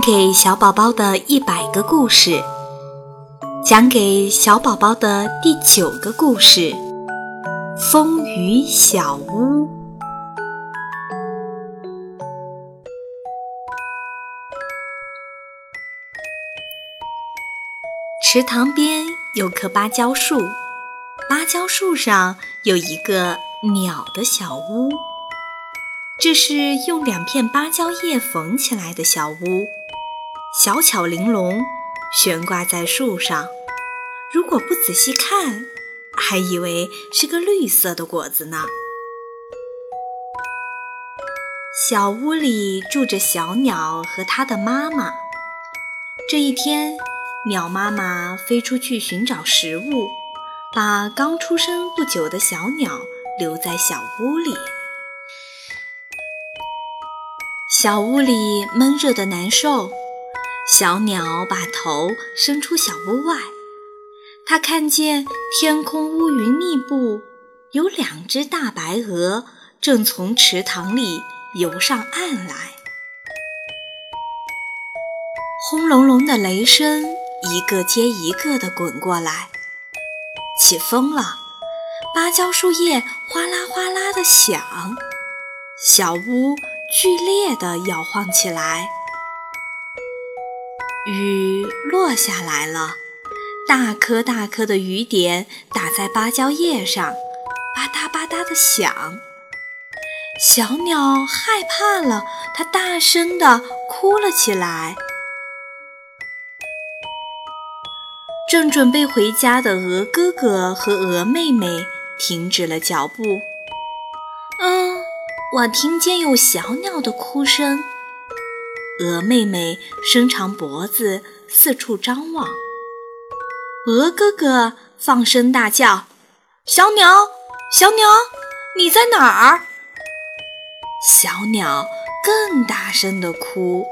给小宝宝的一百个故事，讲给小宝宝的第九个故事：风雨小屋。池塘边有棵芭蕉树，芭蕉树上有一个鸟的小屋。这是用两片芭蕉叶缝起来的小屋，小巧玲珑，悬挂在树上。如果不仔细看，还以为是个绿色的果子呢。小屋里住着小鸟和它的妈妈。这一天，鸟妈妈飞出去寻找食物，把刚出生不久的小鸟留在小屋里。小屋里闷热的难受，小鸟把头伸出小屋外，它看见天空乌云密布，有两只大白鹅正从池塘里游上岸来。轰隆隆的雷声一个接一个地滚过来，起风了，芭蕉树叶哗啦哗啦地响，小屋。剧烈地摇晃起来，雨落下来了，大颗大颗的雨点打在芭蕉叶上，吧嗒吧嗒的响。小鸟害怕了，它大声地哭了起来。正准备回家的鹅哥哥和鹅妹妹停止了脚步。嗯。我听见有小鸟的哭声，鹅妹妹伸长脖子四处张望。鹅哥哥放声大叫：“小鸟，小鸟，你在哪儿？”小鸟更大声地哭：“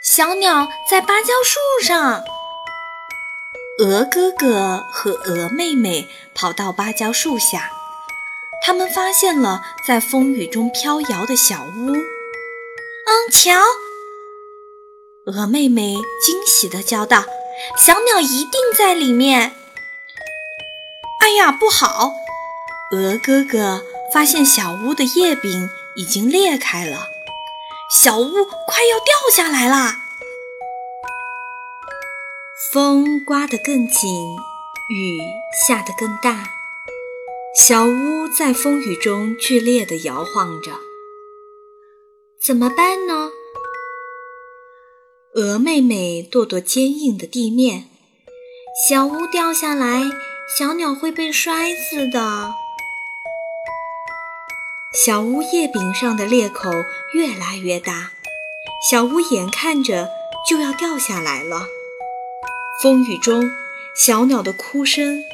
小鸟在芭蕉树上。”鹅哥哥和鹅妹妹跑到芭蕉树下。他们发现了在风雨中飘摇的小屋。嗯，瞧，鹅妹妹惊喜地叫道：“小鸟一定在里面。”哎呀，不好！鹅哥哥发现小屋的叶柄已经裂开了，小屋快要掉下来啦！风刮得更紧，雨下得更大。小屋在风雨中剧烈地摇晃着，怎么办呢？鹅妹妹跺跺坚硬的地面，小屋掉下来，小鸟会被摔死的。小屋叶柄上的裂口越来越大，小屋眼看着就要掉下来了。风雨中，小鸟的哭声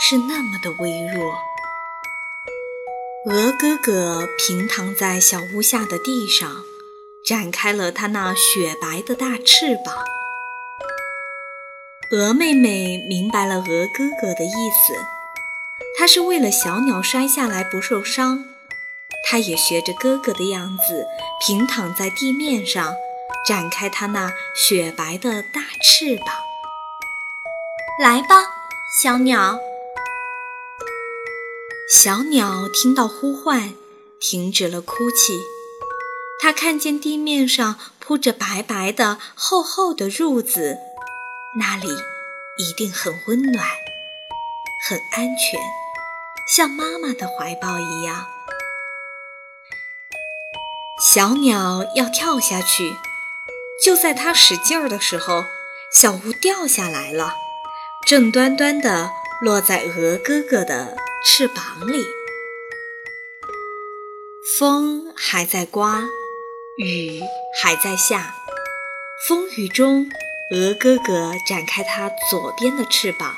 是那么的微弱。鹅哥哥平躺在小屋下的地上，展开了它那雪白的大翅膀。鹅妹妹明白了鹅哥哥的意思，它是为了小鸟摔下来不受伤。她也学着哥哥的样子，平躺在地面上，展开它那雪白的大翅膀。来吧，小鸟。小鸟听到呼唤，停止了哭泣。它看见地面上铺着白白的、厚厚的褥子，那里一定很温暖、很安全，像妈妈的怀抱一样。小鸟要跳下去，就在它使劲儿的时候，小屋掉下来了，正端端的落在鹅哥哥的。翅膀里，风还在刮，雨还在下。风雨中，鹅哥哥展开它左边的翅膀，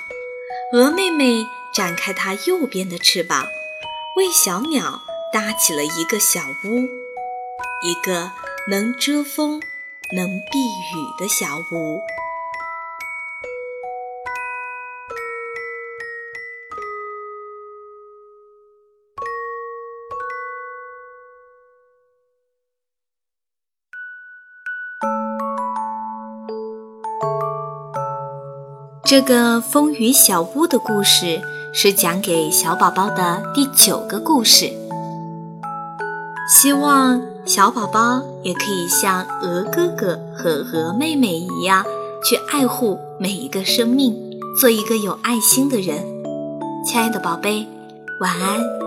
鹅妹妹展开它右边的翅膀，为小鸟搭起了一个小屋，一个能遮风、能避雨的小屋。这个风雨小屋的故事是讲给小宝宝的第九个故事。希望小宝宝也可以像鹅哥哥和鹅妹妹一样，去爱护每一个生命，做一个有爱心的人。亲爱的宝贝，晚安。